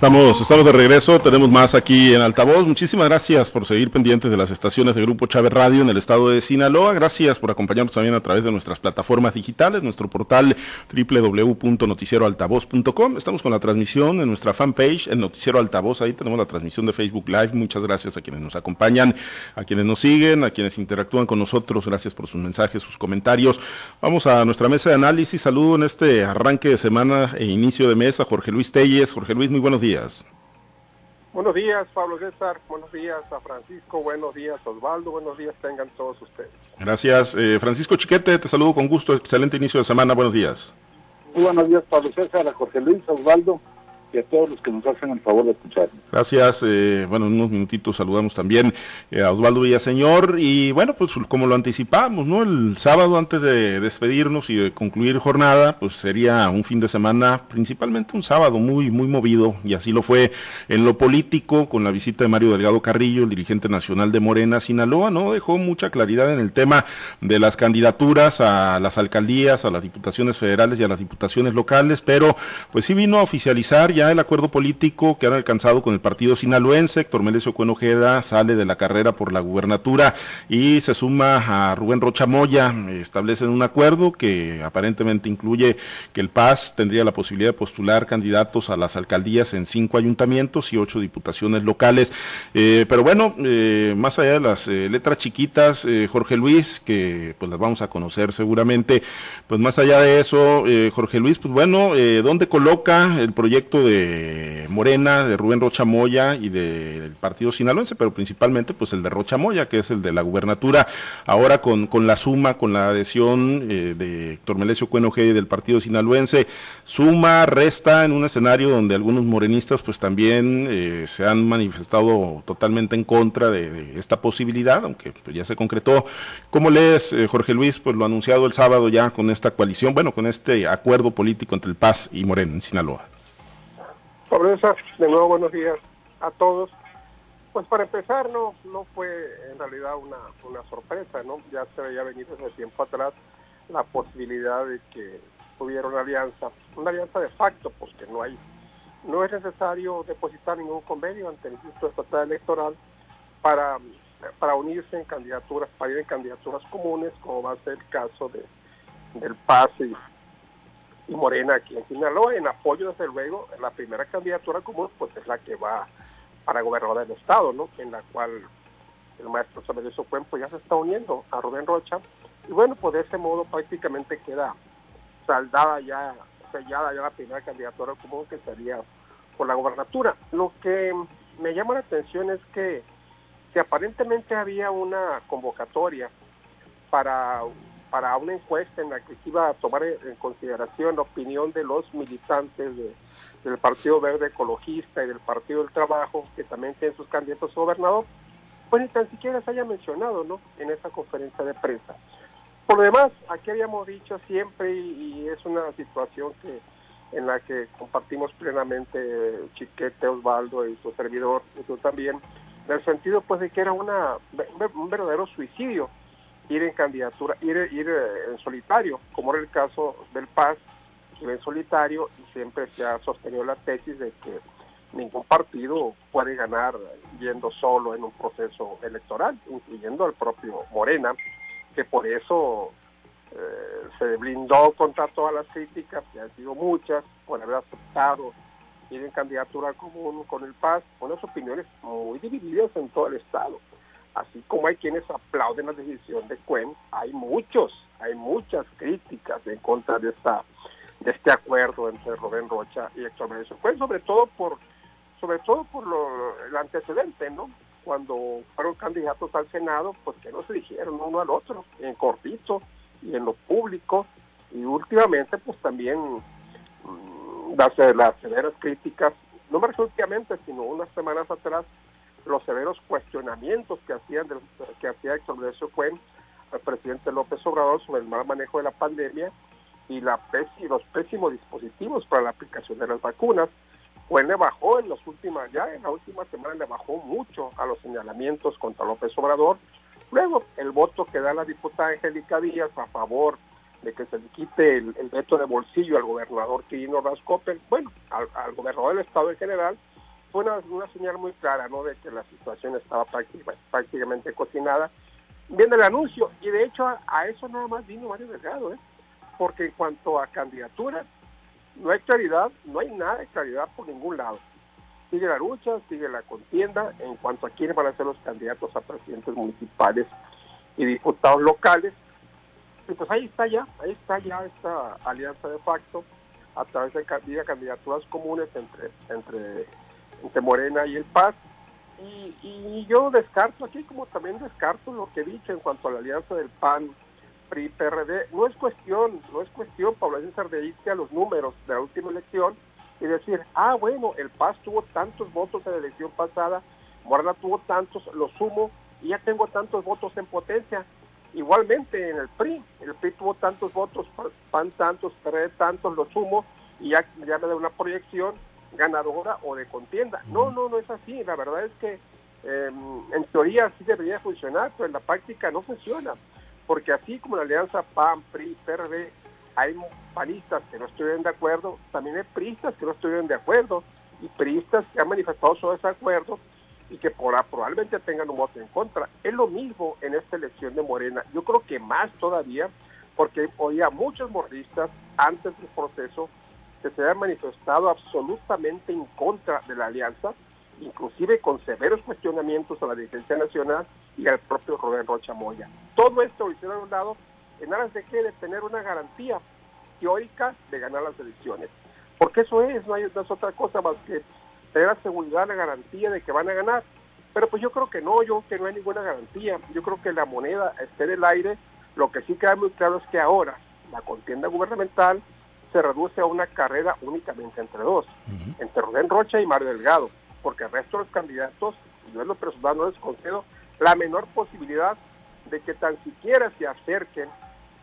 Estamos, estamos de regreso, tenemos más aquí en Altavoz. Muchísimas gracias por seguir pendientes de las estaciones de Grupo Chávez Radio en el estado de Sinaloa. Gracias por acompañarnos también a través de nuestras plataformas digitales, nuestro portal www.noticieroaltavoz.com. Estamos con la transmisión en nuestra fanpage, el Noticiero Altavoz. Ahí tenemos la transmisión de Facebook Live. Muchas gracias a quienes nos acompañan, a quienes nos siguen, a quienes interactúan con nosotros. Gracias por sus mensajes, sus comentarios. Vamos a nuestra mesa de análisis. Saludo en este arranque de semana e inicio de mes a Jorge Luis Telles. Jorge Luis, muy buenos días. Buenos días, Pablo César. Buenos días a Francisco. Buenos días, Osvaldo. Buenos días, tengan todos ustedes. Gracias. Eh, Francisco Chiquete, te saludo con gusto. Excelente inicio de semana. Buenos días. Muy buenos días, Pablo César, a Jorge Luis, Osvaldo y a todos los que nos hacen el favor de escuchar. Gracias. Eh, bueno, en unos minutitos saludamos también eh, a Osvaldo Villaseñor. Y bueno, pues como lo anticipamos, ¿no? El sábado antes de despedirnos y de concluir jornada, pues sería un fin de semana, principalmente un sábado muy, muy movido. Y así lo fue en lo político, con la visita de Mario Delgado Carrillo, el dirigente nacional de Morena, Sinaloa, ¿no? Dejó mucha claridad en el tema de las candidaturas a las alcaldías, a las diputaciones federales y a las diputaciones locales, pero pues sí vino a oficializar el acuerdo político que han alcanzado con el partido sinaloense. Héctor Melesio Cuenojeda sale de la carrera por la gubernatura y se suma a Rubén Rocha Moya. Establecen un acuerdo que aparentemente incluye que el PAS tendría la posibilidad de postular candidatos a las alcaldías en cinco ayuntamientos y ocho diputaciones locales. Eh, pero bueno, eh, más allá de las eh, letras chiquitas, Jorge Luis, que pues las vamos a conocer seguramente, pues más allá de eso, Jorge Luis, pues bueno, ¿dónde coloca el proyecto de de Morena, de Rubén Rocha Moya y del partido sinaloense, pero principalmente pues el de Rocha Moya, que es el de la gubernatura, ahora con, con la suma, con la adhesión eh, de Héctor Melesio y del partido sinaloense, suma, resta en un escenario donde algunos morenistas pues también eh, se han manifestado totalmente en contra de, esta posibilidad, aunque pues, ya se concretó. ¿Cómo lees, eh, Jorge Luis, pues lo anunciado el sábado ya con esta coalición, bueno, con este acuerdo político entre el Paz y Morena en Sinaloa? Pablo de nuevo buenos días a todos. Pues para empezar, no, no fue en realidad una, una sorpresa, ¿no? Ya se veía venir desde tiempo atrás la posibilidad de que hubiera una alianza, una alianza de facto, porque no hay, no es necesario depositar ningún convenio ante el Instituto Estatal Electoral para, para unirse en candidaturas, para ir en candidaturas comunes, como va a ser el caso de, del PAS y y Morena aquí en Sinaloa, en apoyo desde luego, la primera candidatura común pues es la que va para gobernador del estado, ¿no? En la cual el maestro Sabedeso Cuempo ya se está uniendo a Rubén Rocha y bueno, pues de ese modo prácticamente queda saldada ya, sellada ya la primera candidatura común que sería por la gobernatura. Lo que me llama la atención es que, que aparentemente había una convocatoria para para una encuesta en la que se iba a tomar en consideración la opinión de los militantes del Partido Verde Ecologista y del Partido del Trabajo, que también tienen sus candidatos a gobernador, pues ni tan siquiera se haya mencionado ¿no? en esa conferencia de prensa. Por lo demás, aquí habíamos dicho siempre, y, es una situación que en la que compartimos plenamente Chiquete, Osvaldo y su servidor, y tú también, en el sentido pues de que era una, un verdadero suicidio ir en candidatura, ir, ir eh, en solitario, como era el caso del PAS, que en solitario y siempre se ha sostenido la tesis de que ningún partido puede ganar yendo solo en un proceso electoral, incluyendo al propio Morena, que por eso eh, se blindó contra todas las críticas, que han sido muchas, por haber aceptado ir en candidatura común con el PAS, con las opiniones muy divididas en todo el Estado así como hay quienes aplauden la decisión de Cuen, hay muchos, hay muchas críticas en contra de esta de este acuerdo entre Rubén Rocha y Héctor Menezes Cuen, sobre todo por sobre todo por lo, el antecedente, ¿no? Cuando fueron candidatos al Senado, pues que no se dijeron uno al otro, en cortito y en lo público, y últimamente pues también mmm, las, las severas críticas, no más últimamente, sino unas semanas atrás, los severos cuestionamientos que hacían que hacía Héctor al presidente López Obrador sobre el mal manejo de la pandemia y la los pésimos dispositivos para la aplicación de las vacunas. Cuen le bajó en las últimas, ya en la última semana le bajó mucho a los señalamientos contra López Obrador. Luego, el voto que da la diputada Angélica Díaz a favor de que se le quite el, veto de bolsillo al gobernador Quirino Rascopen, bueno, al, gobernador del estado en general, fue una, una, señal muy clara, ¿no? De que la situación estaba prácticamente, cocinada. Viene el anuncio, y de hecho a, eso nada más vino Mario Delgado, ¿eh? Porque en cuanto a candidaturas, no hay claridad, no hay nada de claridad por ningún lado. Sigue la lucha, sigue la contienda en cuanto a quiénes van a ser los candidatos a presidentes municipales y diputados locales. Y pues ahí está ya, ahí está ya esta alianza de facto a través de, de candidaturas comunes entre, entre, entre Morena y el PAS. Y, y, yo descarto aquí, como también descarto lo que he dicho en cuanto a la alianza del PAN, PRI, PRD. No es cuestión, no es cuestión, Pablo César, de irse a los números de la última elección y decir, ah, bueno, el PAS tuvo tantos votos en la elección pasada, Morena tuvo tantos, lo sumo y ya tengo tantos votos en potencia. Igualmente en el PRI, el PRI tuvo tantos votos, PAN tantos, PRD tantos, lo sumo y ya, ya me da una proyección ganadora o de contienda. No, no, no es así. La verdad es que eh, en teoría sí debería funcionar, pero en la práctica no funciona. Porque así como la alianza PAN, PRI, PRD, hay panistas que no estuvieron de acuerdo, también hay priistas que no estuvieron de acuerdo y priistas que han manifestado su desacuerdo y que por, probablemente tengan un voto en contra. Es lo mismo en esta elección de Morena. Yo creo que más todavía, porque oía muchos moristas antes del proceso que se habían manifestado absolutamente en contra de la alianza, inclusive con severos cuestionamientos a la dirigencia nacional y al propio Rubén Rocha Moya. Todo esto lo hicieron a un lado en aras de que de tener una garantía teórica de ganar las elecciones. Porque eso es, no, hay, es otra cosa más que tener la seguridad, la garantía de que van a ganar. Pero pues yo creo que no, yo creo que no hay ninguna garantía. Yo creo que la moneda esté en el aire. Lo que sí queda muy claro es que ahora la contienda gubernamental se reduce a una carrera únicamente entre dos, uh -huh. entre Rubén Rocha y Mario Delgado, porque el resto de los candidatos, yo en lo personal no les concedo la menor posibilidad de que tan siquiera se acerquen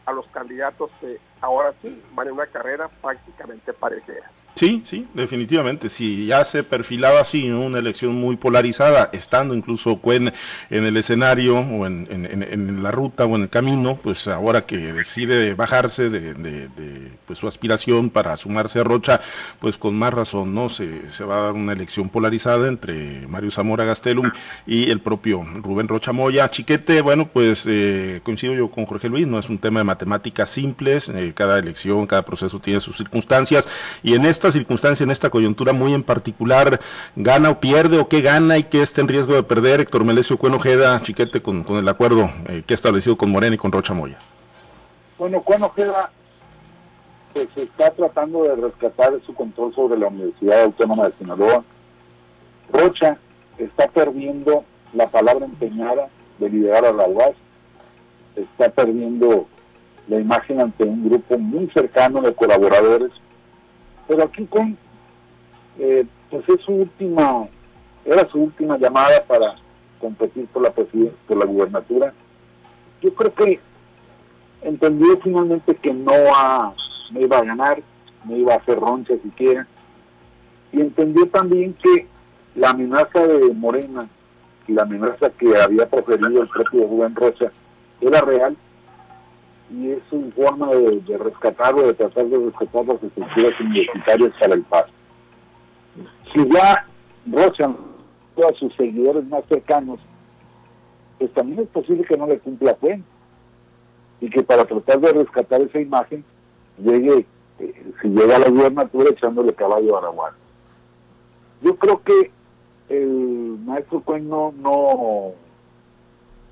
a los candidatos que ahora sí van en una carrera prácticamente parecida. Sí, sí, definitivamente. Si ya se perfilaba así una elección muy polarizada, estando incluso Cuen en el escenario o en, en, en, la ruta o en el camino, pues ahora que decide bajarse de, de, de pues su aspiración para sumarse a Rocha, pues con más razón, ¿no? Se, se, va a dar una elección polarizada entre Mario Zamora Gastelum y el propio Rubén Rocha Moya. Chiquete, bueno, pues eh, coincido yo con Jorge Luis, no es un tema de matemáticas simples, eh, cada elección, cada proceso tiene sus circunstancias y en esta circunstancia, en esta coyuntura muy en particular, gana o pierde o qué gana y qué está en riesgo de perder Héctor Melesio Cuenojeda, chiquete, con, con el acuerdo eh, que ha establecido con Morena y con Rocha Moya? Bueno, Cuenojeda pues está tratando de rescatar su control sobre la Universidad Autónoma de Sinaloa. Rocha está perdiendo la palabra empeñada de liderar a la UAS, está perdiendo la imagen ante un grupo muy cercano de colaboradores pero aquí con eh, pues es su última era su última llamada para competir por la por la gubernatura. Yo creo que entendió finalmente que no, a, no iba a ganar no iba a hacer roncha siquiera. Y entendió también que la amenaza de Morena y la amenaza que había proferido el propio Rubén Rocha era real y es una forma de, de rescatar o de tratar de rescatar las estructuras universitarias para el paso. Si ya Rocha a sus seguidores más cercanos, pues también es posible que no le cumpla fe y que para tratar de rescatar esa imagen llegue, eh, si llega a la gubernatura echándole caballo a Araguán. Yo creo que el maestro Cuen no, no,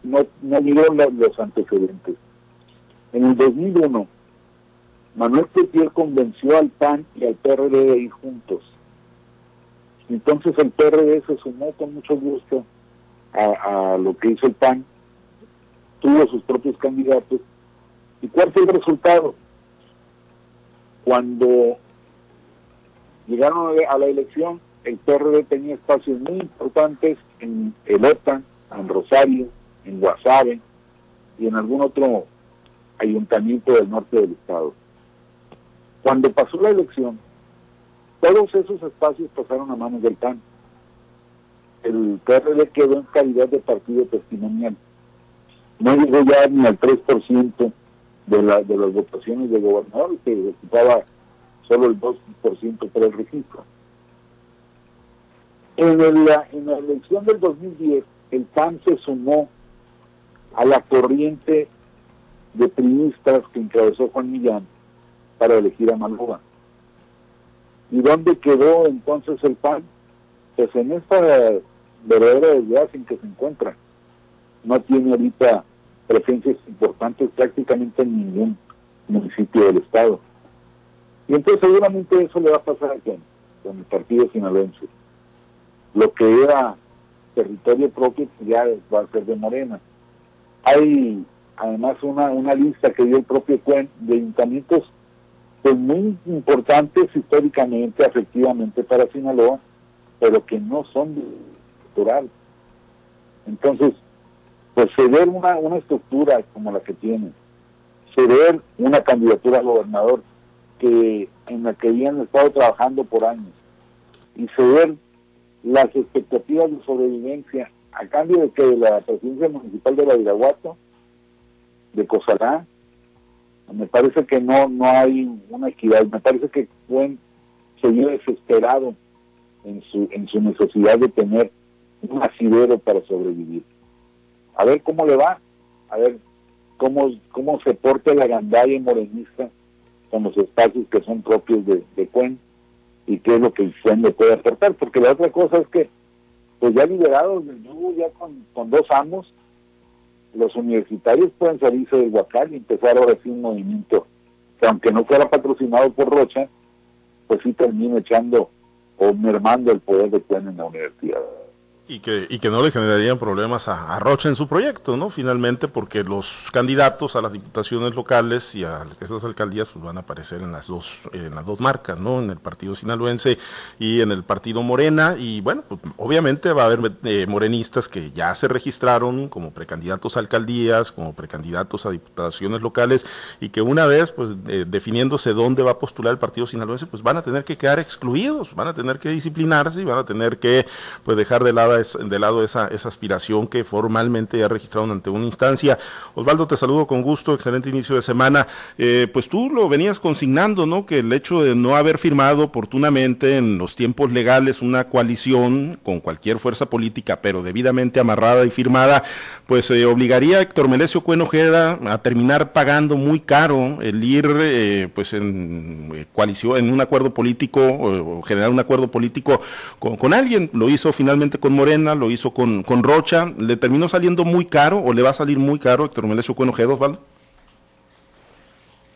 no, no miró los antecedentes en el 2001, Manuel Petier convenció al PAN y al PRD de ir juntos. Entonces el PRD se sumó con mucho gusto a, lo que hizo el PAN, tuvo sus propios candidatos. ¿Y cuál fue el resultado? Cuando llegaron a la elección, el PRD tenía espacios muy importantes en el OTAN, en Rosario, en Guasave y en algún otro ayuntamiento del norte del estado. Cuando pasó la elección, todos esos espacios pasaron a manos del PAN. El PRD quedó en calidad de partido testimonial. No llegó ya ni al 3% de, de las votaciones de gobernador, que ocupaba solo el 2% para el registro. En, en la elección del 2010, el PAN se sumó a la corriente de primistas que encabezó Juan Millán para elegir a Malúa. ¿Y dónde quedó entonces el PAN? Pues en esta verdadera desgracia en que se encuentra. No tiene ahorita presencias importantes prácticamente en ningún municipio del estado. Y entonces seguramente eso le va a pasar a quién, con el partido sinaloense. Lo que era territorio propio pues ya va a ser de Morena. Hay además una, una lista que dio el propio Cuen de ayuntamientos pues muy importantes históricamente, afectivamente para Sinaloa, pero que no son electoral. Entonces, pues ceder una, una estructura como la que tiene, ceder una candidatura a gobernador que en la que habían estado trabajando por años y ceder las expectativas de sobrevivencia a cambio de que la presidencia municipal de Badiraguato, de Cosalá, me parece que no no hay una equidad, me parece que Buen seguir desesperado en su en su necesidad de tener un asidero para sobrevivir. A ver cómo le va, a ver cómo, cómo se porta la gandalla morenista con los espacios que son propios de, de Cuen y qué es lo que Cuen le puede aportar, porque la otra cosa es que, pues ya liberados del yugo, ya con, con dos amos, los universitarios pueden salirse del Huacal y empezar ahora sí un movimiento que aunque no fuera patrocinado por Rocha, pues sí termina echando o mermando el poder de Cuen en la universidad y que, y que no le generarían problemas a, Rocha en su proyecto, ¿no? Finalmente, porque los candidatos a las diputaciones locales y a esas alcaldías pues, van a aparecer en las dos, en las dos marcas, ¿no? En el partido sinaloense y en el partido Morena. Y bueno, pues, obviamente va a haber eh, morenistas que ya se registraron como precandidatos a alcaldías, como precandidatos a diputaciones locales, y que una vez, pues, eh, definiéndose dónde va a postular el partido sinaloense, pues van a tener que quedar excluidos, van a tener que disciplinarse y van a tener que, pues, dejar de lado de lado esa, esa aspiración que formalmente ya registraron ante una instancia. Osvaldo, te saludo con gusto, excelente inicio de semana. Eh, pues tú lo venías consignando, ¿no? Que el hecho de no haber firmado oportunamente en los tiempos legales una coalición con cualquier fuerza política, pero debidamente amarrada y firmada, pues eh, obligaría a Héctor Melesio Cuenojeda a terminar pagando muy caro el ir eh, pues en coalición, en un acuerdo político o, generar un acuerdo político con, con alguien. Lo hizo finalmente con Morena, lo hizo con, con Rocha, ¿le terminó saliendo muy caro o le va a salir muy caro Héctor Melesio Cuenojedo, Osvaldo?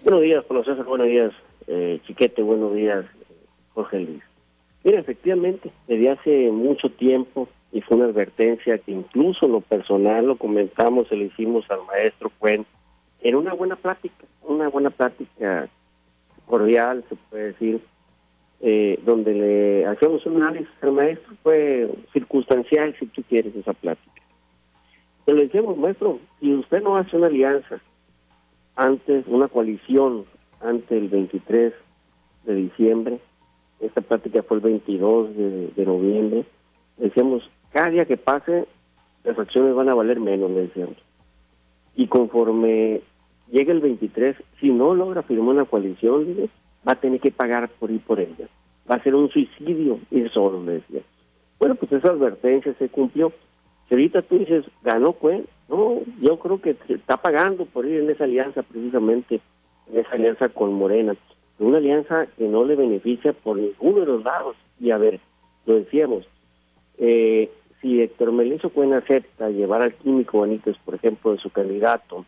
Buenos días, Pablo buenos días, eh, Chiquete, buenos días, Jorge Luis. Mira, efectivamente, desde hace mucho tiempo, y fue una advertencia que incluso lo personal lo comentamos, se lo hicimos al maestro Cuen, en una buena plática, una buena plática cordial, se puede decir, eh, donde le hacemos un análisis al maestro, fue circunstancial, si tú quieres, esa plática. Pero le decimos, maestro, si usted no hace una alianza antes, una coalición antes del 23 de diciembre, esta plática fue el 22 de, noviembre, decíamos, cada día que pase, las acciones van a valer menos, le decíamos. Y conforme llegue el 23, si no logra firmar una coalición, dice, va a tener que pagar por ir por ella. Va a ser un suicidio ir solo, decía. Bueno, pues esa advertencia se cumplió. Si ahorita tú dices, ganó pues, no, yo creo que está pagando por ir en esa alianza precisamente, en esa alianza con Morena. Una alianza que no le beneficia por ninguno de los lados. Y a ver, lo decíamos, eh, si Héctor Melissa Cuen acepta llevar al químico Benítez, por ejemplo, de su candidato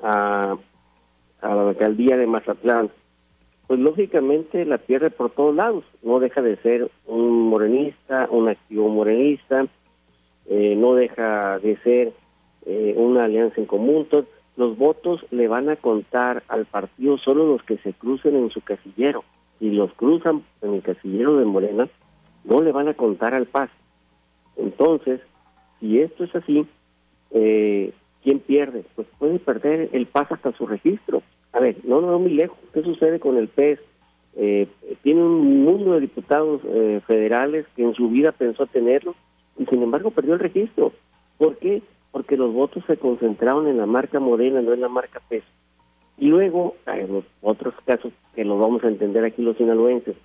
a la alcaldía de Mazatlán, pues lógicamente la pierde por todos lados. No deja de ser un morenista, un activo morenista, eh, no deja de ser eh, una alianza en común. los votos le van a contar al partido solo los que se crucen en su casillero. Si los cruzan en el casillero de Morena, no le van a contar al PAS. Entonces, si esto es así, eh, ¿quién pierde? Pues puede perder el PAS hasta su registro a ver, no no muy lejos. ¿Qué sucede con el PES? Eh, tiene un mundo de diputados eh, federales que en su vida pensó tenerlo y sin embargo perdió el registro. ¿Por qué? Porque los votos se concentraron en la marca Morena, no en la marca PES. Y luego, hay otros casos que los vamos a entender aquí los sinaloenses.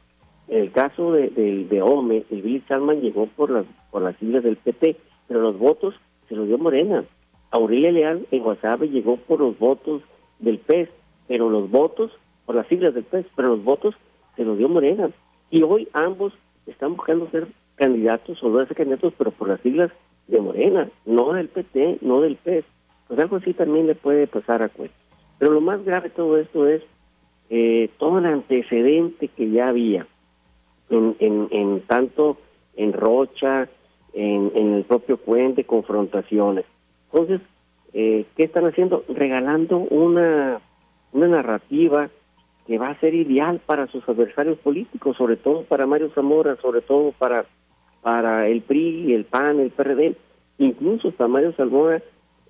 En el caso de, de, OME, el Billy Salman llegó por las, por las siglas del PT, pero los votos se los dio Morena. Aurelia Leal en Guasave llegó por los votos del PES, pero los votos, por las siglas del PES, pero los votos se los dio Morena. Y hoy ambos están buscando ser candidatos o no ser candidatos, pero por las siglas de Morena, no del PT, no del PES. Pues algo así también le puede pasar a cuenta. Pero lo más grave de todo esto es eh, todo el antecedente que ya había, en, en, tanto en Rocha, en, en, el propio Puente, confrontaciones. Entonces, eh, ¿qué están haciendo? Regalando una, una narrativa que va a ser ideal para sus adversarios políticos, sobre todo para Mario Zamora, sobre todo para, para el PRI, el PAN, el PRD, incluso para Mario Zamora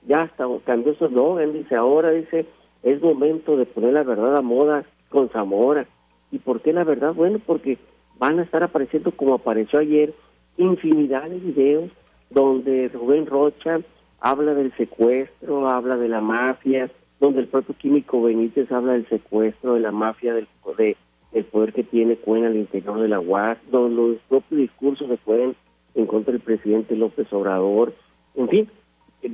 ya hasta cambió su eslogan, dice, ahora dice, es momento de poner la verdad a moda con Zamora. ¿Y por qué la verdad? Bueno, porque van a estar apareciendo como apareció ayer infinidad de videos donde Rubén Rocha habla del secuestro, habla de la mafia, donde el propio Químico Benítez habla del secuestro, de la mafia, del, poder que tiene Cuen al interior de la UAS, donde los propios discursos se pueden en contra del presidente López Obrador. En fin,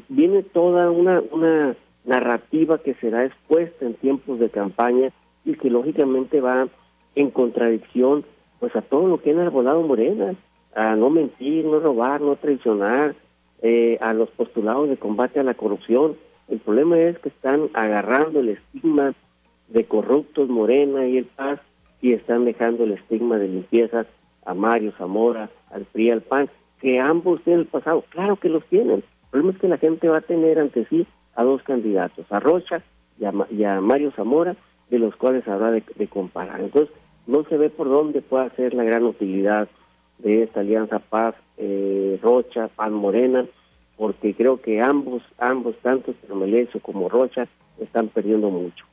viene toda una, una narrativa que será expuesta en tiempos de campaña y que lógicamente va en contradicción pues a todo lo que ha enarbolado Morena, a no mentir, no robar, no traicionar, eh, a los postulados de combate a la corrupción. El problema es que están agarrando el estigma de corruptos Morena y el Paz y están dejando el estigma de limpieza a Mario Zamora, al PRI, al PAN, que ambos tienen el pasado. Claro que los tienen. El problema es que la gente va a tener ante sí a dos candidatos, a Rocha y a, Mario Zamora, de los cuales habrá de, comparar. Entonces, no se ve por dónde pueda ser la gran utilidad de esta alianza Paz, eh, Rocha, Pan Morena, porque creo que ambos, ambos, tanto Melesio como Rocha, están perdiendo mucho.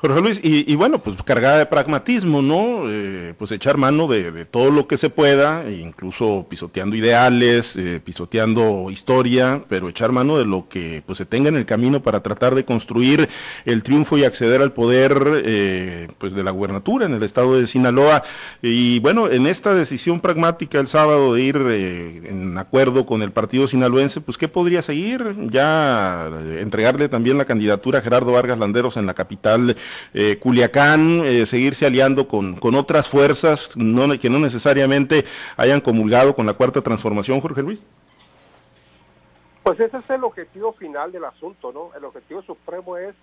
Jorge Luis, y, bueno, pues cargada de pragmatismo, ¿no? Eh, pues echar mano de, todo lo que se pueda, e incluso pisoteando ideales, eh, pisoteando historia, pero echar mano de lo que pues se tenga en el camino para tratar de construir el triunfo y acceder al poder eh, pues de la gubernatura en el estado de Sinaloa. Y bueno, en esta decisión pragmática el sábado de ir en acuerdo con el partido sinaloense, pues ¿qué podría seguir? Ya entregarle también la candidatura a Gerardo Vargas Landeros en la capital eh, Culiacán, eh, seguirse aliando con, con otras fuerzas no, que no necesariamente hayan comulgado con la cuarta transformación, Jorge Luis? Pues ese es el objetivo final del asunto, ¿no? El objetivo supremo es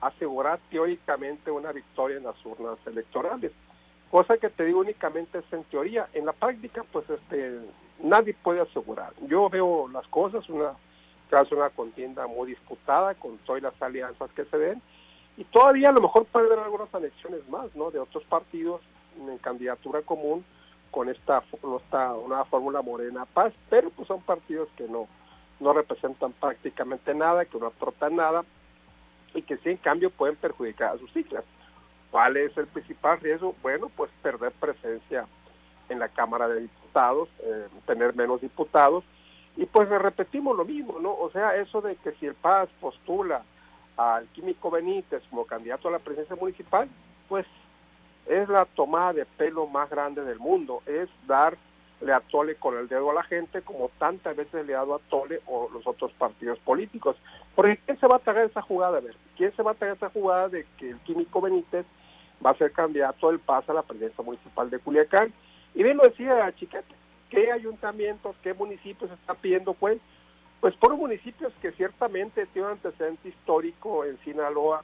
asegurar teóricamente una victoria en las urnas electorales, cosa que te digo únicamente es en teoría, en la práctica pues este nadie puede asegurar. Yo veo las cosas, una una contienda muy disputada con todas las alianzas que se den y todavía a lo mejor puede haber algunas anexiones más, ¿no? De otros partidos en candidatura común con esta, esta una fórmula morena paz, pero pues son partidos que no, no representan prácticamente nada, que no aportan nada y que sí en cambio pueden perjudicar a sus siglas. ¿Cuál es el principal riesgo? Bueno, pues perder presencia en la Cámara de Diputados, eh, tener menos diputados y pues repetimos lo mismo, ¿no? O sea, eso de que si el Paz postula al Químico Benítez como candidato a la presidencia municipal, pues es la tomada de pelo más grande del mundo, es darle a Tole con el dedo a la gente como tantas veces le ha dado a Tole o los otros partidos políticos. Porque ¿quién se va a tragar esa jugada? A ver, ¿quién se va a tragar esa jugada de que el Químico Benítez va a ser candidato del PAS a la presidencia municipal de Culiacán? Y bien lo decía Chiquete, ¿qué ayuntamientos, qué municipios está pidiendo pues pues por municipios que ciertamente tienen un antecedente histórico en Sinaloa,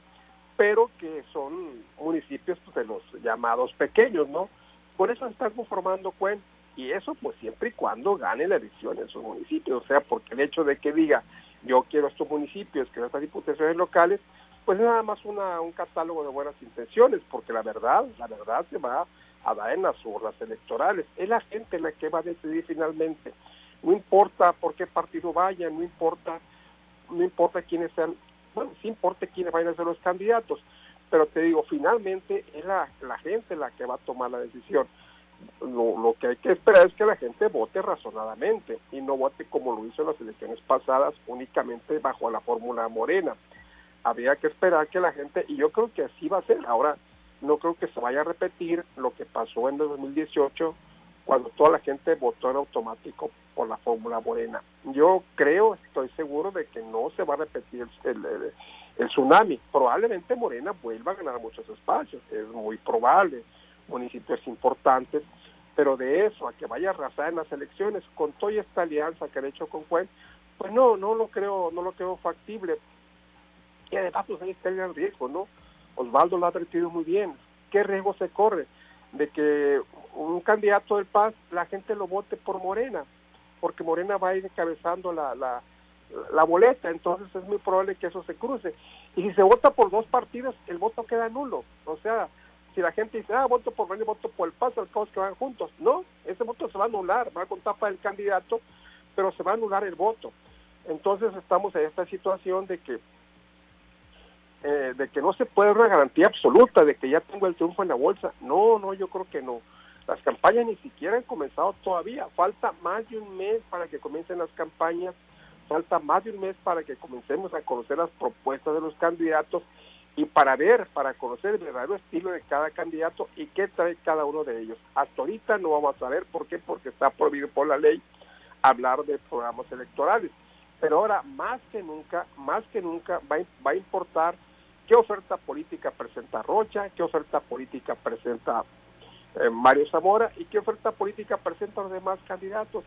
pero que son municipios pues, de los llamados pequeños, ¿no? Por eso están conformando Cuen, y eso pues siempre y cuando gane la elección en sus municipios, o sea, porque el hecho de que diga yo quiero estos municipios, quiero estas diputaciones locales, pues es nada más una, un catálogo de buenas intenciones, porque la verdad, la verdad se va a dar en las urnas electorales, es la gente la que va a decidir finalmente no importa por qué partido vaya, no importa, no importa quiénes sean, bueno, sí importa quiénes vayan a ser los candidatos, pero te digo, finalmente es la, la gente la que va a tomar la decisión. Lo, lo, que hay que esperar es que la gente vote razonadamente y no vote como lo hizo en las elecciones pasadas únicamente bajo la fórmula morena. había que esperar que la gente, y yo creo que así va a ser. Ahora, no creo que se vaya a repetir lo que pasó en el 2018 cuando toda la gente votó en automático por la fórmula morena. Yo creo, estoy seguro de que no se va a repetir el, tsunami. Probablemente Morena vuelva a ganar muchos espacios, es muy probable, municipios importantes, pero de eso a que vaya a arrasar en las elecciones con toda esta alianza que han hecho con Juan, pues no, no lo creo, no lo creo factible. Y además pues ahí está el riesgo, ¿no? Osvaldo lo ha advertido muy bien. ¿Qué riesgo se corre? De que un candidato del PAS, la gente lo vote por Morena, porque Morena va a ir encabezando la, la, la boleta, entonces es muy probable que eso se cruce. Y si se vota por dos partidos, el voto queda nulo. O sea, si la gente dice, ah, voto por Morena, voto por el PAS, al cabo que van juntos. No, ese voto se va a anular, va a contar para el candidato, pero se va a anular el voto. Entonces estamos en esta situación de que eh, de que no se puede una garantía absoluta de que ya tengo el triunfo en la bolsa. No, no, yo creo que no. Las campañas ni siquiera han comenzado todavía. Falta más de un mes para que comiencen las campañas. Falta más de un mes para que comencemos a conocer las propuestas de los candidatos y para ver, para conocer el verdadero estilo de cada candidato y qué trae cada uno de ellos. Hasta ahorita no vamos a ver por qué, porque está prohibido por la ley hablar de programas electorales. Pero ahora, más que nunca, más que nunca, va, va a importar qué oferta política presenta Rocha, qué oferta política presenta Mario Zamora y qué oferta política presentan los demás candidatos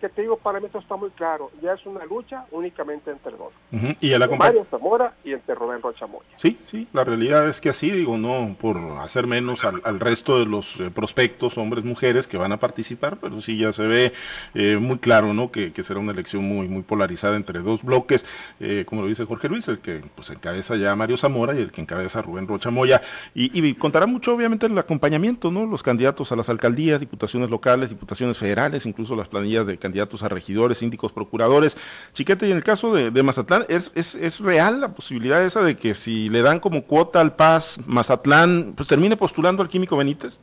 que te digo, para mí esto está muy claro. Ya es una lucha únicamente entre dos. Y el Mario Zamora y entre Rubén Rocha Moya. Sí, sí, la realidad es que así, digo, no por hacer menos al, resto de los eh, prospectos, hombres, mujeres, que van a participar, pero sí ya se ve eh, muy claro, ¿no? Que, será una elección muy, muy polarizada entre dos bloques, eh, como lo dice Jorge Luis, el que pues encabeza ya Mario Zamora y el que encabeza Rubén Rocha Moya. Y, y contará mucho, obviamente, el acompañamiento, ¿no? Los candidatos a las alcaldías, diputaciones locales, diputaciones federales, incluso las planillas de candidatos a regidores, síndicos, procuradores. Chiquete, y en el caso de, Mazatlán, ¿es, ¿es, real la posibilidad esa de que si le dan como cuota al Paz Mazatlán, pues termine postulando al Químico Benítez?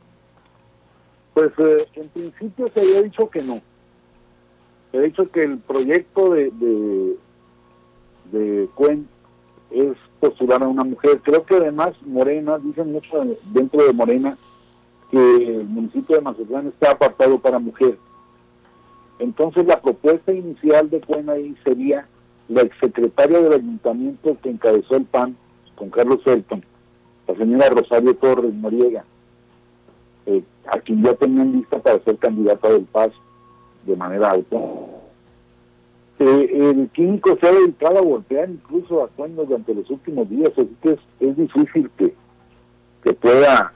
Pues eh, en principio se había dicho que no. Se ha dicho que el proyecto de, de, de Cuen es postular a una mujer. Creo que además Morena, dicen mucho dentro de Morena, que el municipio de Mazatlán está apartado para mujer. Entonces la propuesta inicial de ahí sería la exsecretaria del ayuntamiento que encabezó el PAN con Carlos Felton, la señora Rosario Torres Noriega, eh, a quien ya tenían lista para ser candidata del PAS de manera autónoma. Eh, el químico se ha dedicado a golpear incluso a Cuen durante los últimos días, así que es, difícil que, que pueda,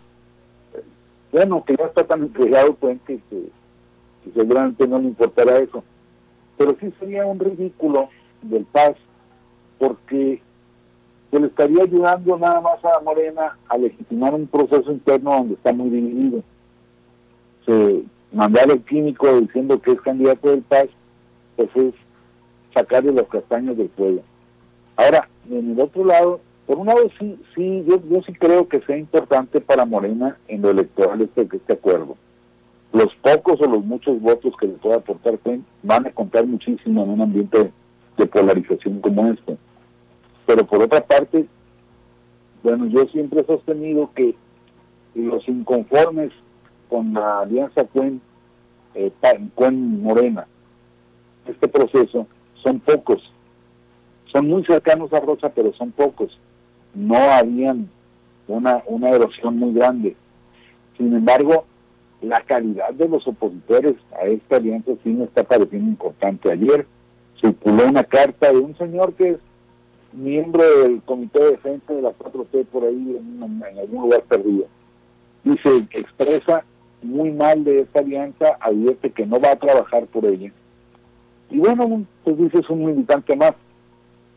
eh, bueno, que ya está tan entregado Cuen que y seguramente no le importará eso. Pero sí sería un ridículo del Paz, porque se le estaría ayudando nada más a Morena a legitimar un proceso interno donde está muy dividido. Se mandar el químico diciendo que es candidato del Paz, pues es sacarle los castaños del fuego. Ahora, en el otro lado, por un lado sí, sí, yo, yo sí creo que sea importante para Morena en lo electoral este, este acuerdo los pocos o los muchos votos que le pueda aportar van a contar muchísimo en un ambiente de polarización como este. Pero por otra parte, bueno, yo siempre he sostenido que los inconformes con la alianza Cuen, eh, Morena, este proceso, son pocos. Son muy cercanos a Rocha, pero son pocos. No habían una, una erosión muy grande. Sin embargo, la calidad de los opositores a esta alianza sí me está pareciendo importante. Ayer circuló una carta de un señor que es miembro del Comité de Defensa de la 4T por ahí en, algún lugar perdido. Y se expresa muy mal de esta alianza, advierte que no va a trabajar por ella. Y bueno, pues dice es un militante más,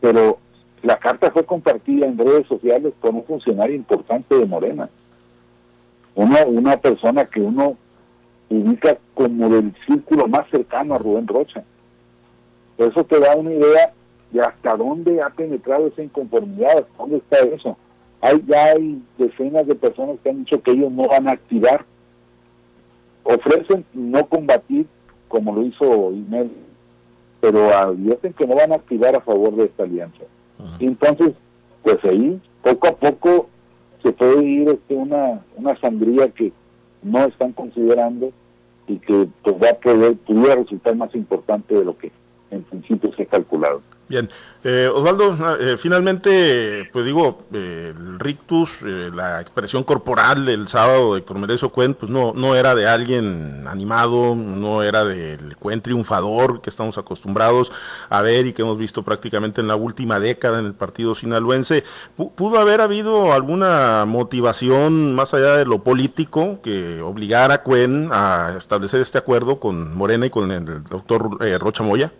pero la carta fue compartida en redes sociales por un funcionario importante de Morena una, una persona que uno ubica como del círculo más cercano a Rubén Rocha. Eso te da una idea de hasta dónde ha penetrado esa inconformidad, dónde está eso. Hay, ya hay decenas de personas que han dicho que ellos no van a activar, ofrecen no combatir como lo hizo Inés, pero advierten que no van a activar a favor de esta alianza. Entonces, pues ahí poco a poco se puede ir este, una, una sangría que no están considerando y que pues, va a poder, pudiera resultar más importante de lo que en principio se ha calculado. Bien, eh, Osvaldo, ah, eh, finalmente, pues digo, eh, el rictus, la expresión corporal del sábado de Héctor Merezo Cuen, pues no, no era de alguien animado, no era del Cuen triunfador que estamos acostumbrados a ver y que hemos visto prácticamente en la última década en el partido sinaloense. ¿Pudo haber habido alguna motivación más allá de lo político que obligara a Cuen a establecer este acuerdo con Morena y con el doctor Rocha Moya?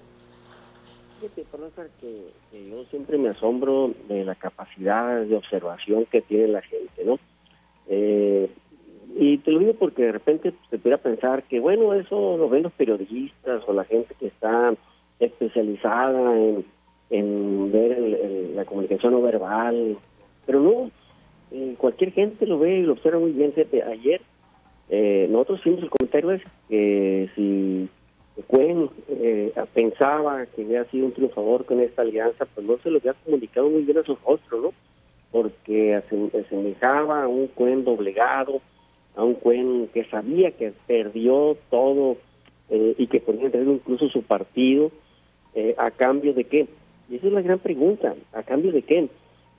Siempre me asombro de la capacidad de observación que tiene la gente, ¿no? Eh, y te lo digo porque de repente se pudiera pensar que, bueno, eso lo ven los periodistas o la gente que está especializada en, en ver la comunicación no verbal, pero no, eh, cualquier gente lo ve y lo observa muy bien. Ayer eh, nosotros hicimos el comentario que si Cuen eh, pensaba que había sido un triunfador con esta alianza, pues no se lo había comunicado muy bien a su rostro, ¿no? Porque asemejaba a un Cuen doblegado, a un Cuen que sabía que perdió todo eh, y que en riesgo incluso su partido, eh, ¿a cambio de qué? Y esa es la gran pregunta, ¿a cambio de qué?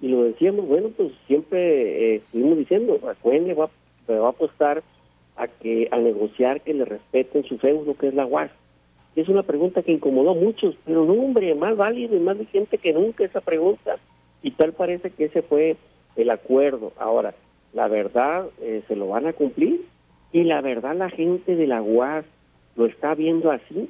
Y lo decíamos, bueno, pues siempre eh, estuvimos diciendo, a Cuen le va, le va a apostar a que a negociar que le respeten su feudo, que es la UAS es una pregunta que incomodó a muchos, pero no, hombre, más válido y más vigente que nunca esa pregunta. Y tal parece que ese fue el acuerdo. Ahora, la verdad eh, se lo van a cumplir y la verdad la gente de la UAS lo está viendo así.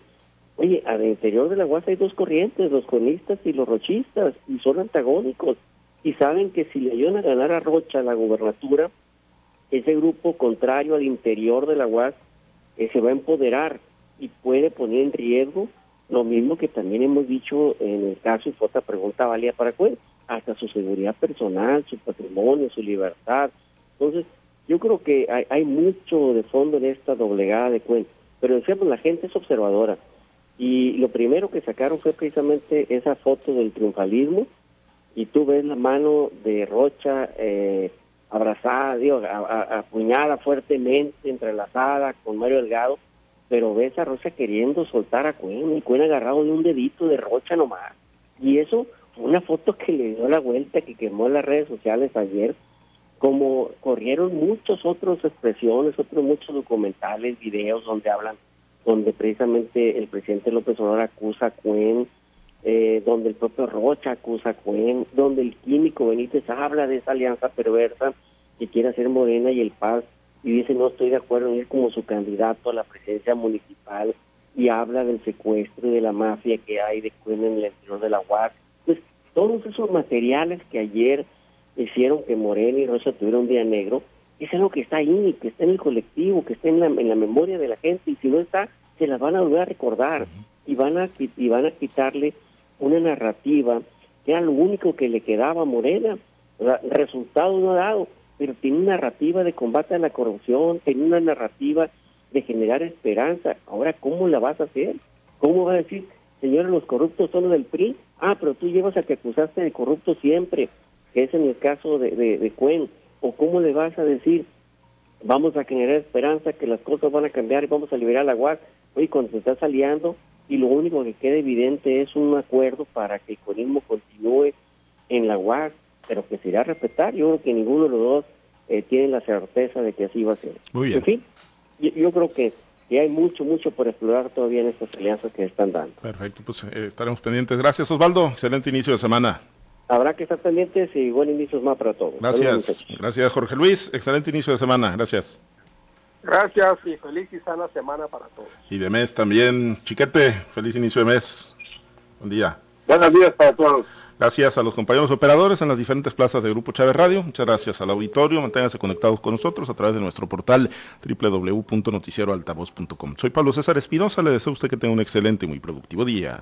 Oye, al interior de la UAS hay dos corrientes, los conistas y los rochistas, y son antagónicos. Y saben que si le ayudan a ganar a Rocha la gubernatura, ese grupo contrario al interior de la UAS eh, se va a empoderar y puede poner en riesgo lo mismo que también hemos dicho en el caso y fue otra pregunta válida para Cuen, hasta su seguridad personal, su patrimonio, su libertad. Entonces, yo creo que hay, hay mucho de fondo en esta doblegada de Cuen, pero decíamos, la gente es observadora. Y lo primero que sacaron fue precisamente esa foto del triunfalismo, y tú ves la mano de Rocha eh, abrazada, digo, apuñada fuertemente, entrelazada con Mario Delgado, pero ves a Rocha queriendo soltar a Cuen y Cuen agarrado de un dedito de Rocha nomás. Y eso fue una foto que le dio la vuelta, que quemó en las redes sociales ayer, como corrieron muchas otras expresiones, otros muchos documentales, videos donde hablan, donde precisamente el presidente López Obrador acusa a Cuen, eh, donde el propio Rocha acusa a Cuen, donde el químico Benítez habla de esa alianza perversa que quiere hacer Morena y el Paz y dice no estoy de acuerdo en ir como su candidato a la presidencia municipal y habla del secuestro y de la mafia que hay de Cuen en el interior de la UAS. Pues todos esos materiales que ayer hicieron que Morena y Rosa tuvieran un día negro, es algo que está ahí, que está en el colectivo, que está en la, en la memoria de la gente y si no está, se las van a volver a recordar y van a, y van a quitarle una narrativa que era lo único que le quedaba a Morena. O sea, resultado no ha dado pero tiene una narrativa de combate a la corrupción, tiene una narrativa de generar esperanza. Ahora, ¿cómo la vas a hacer? ¿Cómo vas a decir, señores, los corruptos son los del PRI? Ah, pero tú llevas a que acusaste de corrupto siempre, que es en el caso de, de, Cuen. ¿O cómo le vas a decir, vamos a generar esperanza, que las cosas van a cambiar y vamos a liberar la UAS? Oye, cuando se está saliendo y lo único que queda evidente es un acuerdo para que el comunismo continúe en la UAS pero que se irá a respetar. Yo creo que ninguno de los dos eh, tiene la certeza de que así va a ser. Muy bien. En fin, yo, creo que, hay mucho, mucho por explorar todavía en estas alianzas que están dando. Perfecto, pues eh, estaremos pendientes. Gracias, Osvaldo. Excelente inicio de semana. Habrá que estar pendientes y buen inicio más para todos. Gracias. Gracias, Jorge Luis. Excelente inicio de semana. Gracias. Gracias y feliz y sana semana para todos. Y de mes también. Chiquete, feliz inicio de mes. Buen día. Buenos días para todos. Gracias a los compañeros operadores en las diferentes plazas de Grupo Chávez Radio. Muchas gracias al auditorio. Manténganse conectados con nosotros a través de nuestro portal www.noticieroaltavoz.com. Soy Pablo César Espinosa. Le deseo a usted que tenga un excelente y muy productivo día.